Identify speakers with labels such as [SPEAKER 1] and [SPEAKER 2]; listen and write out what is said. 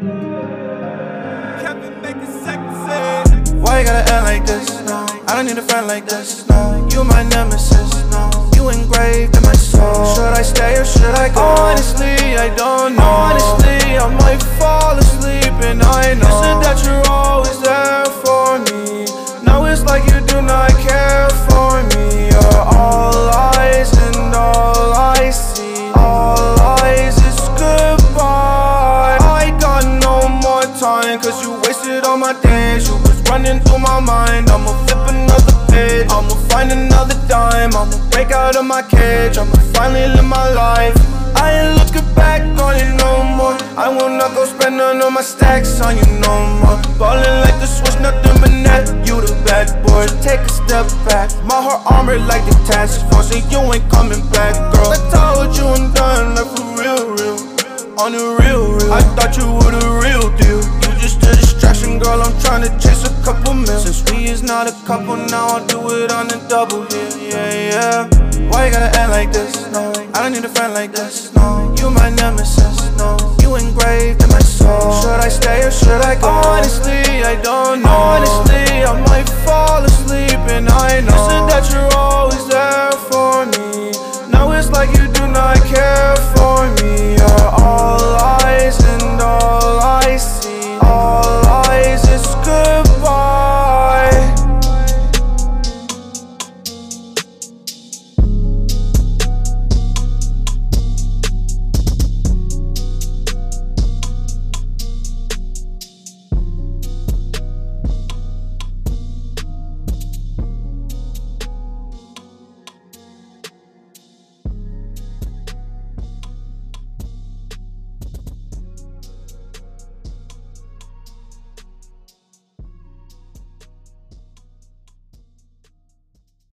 [SPEAKER 1] Why you gotta act like this? No, I don't need a friend like this. No, you my nemesis. No, you engraved in my soul. Should I stay or should I go? Honestly, I don't know. Honestly, I might fall asleep and I know. You said that you're always there for me. Now it's like you do not care. Was running through my mind. I'ma flip another page. I'ma find another dime. I'ma break out of my cage. I'ma finally live my life. I ain't looking back on you no more. I will not go spend none of my stacks on you no more. Ballin' like the switch, nothing but net. You the bad boy, take a step back. My heart armored like the task force, and you ain't coming back, girl. I told you I'm done, like for real, real. On the real, real. I thought you were the real deal just a distraction, girl. I'm trying to chase a couple mil. Since we is not a couple now, I'll do it on the double yeah, Yeah, yeah. Why you gotta act like this? No, I don't need a friend like this. No, you my nemesis. No, you engraved in my soul. Should I stay or should I go? Honestly, I don't know. Honestly, I might fall asleep and I know. You that you're always there for me. Now it's like you do not care.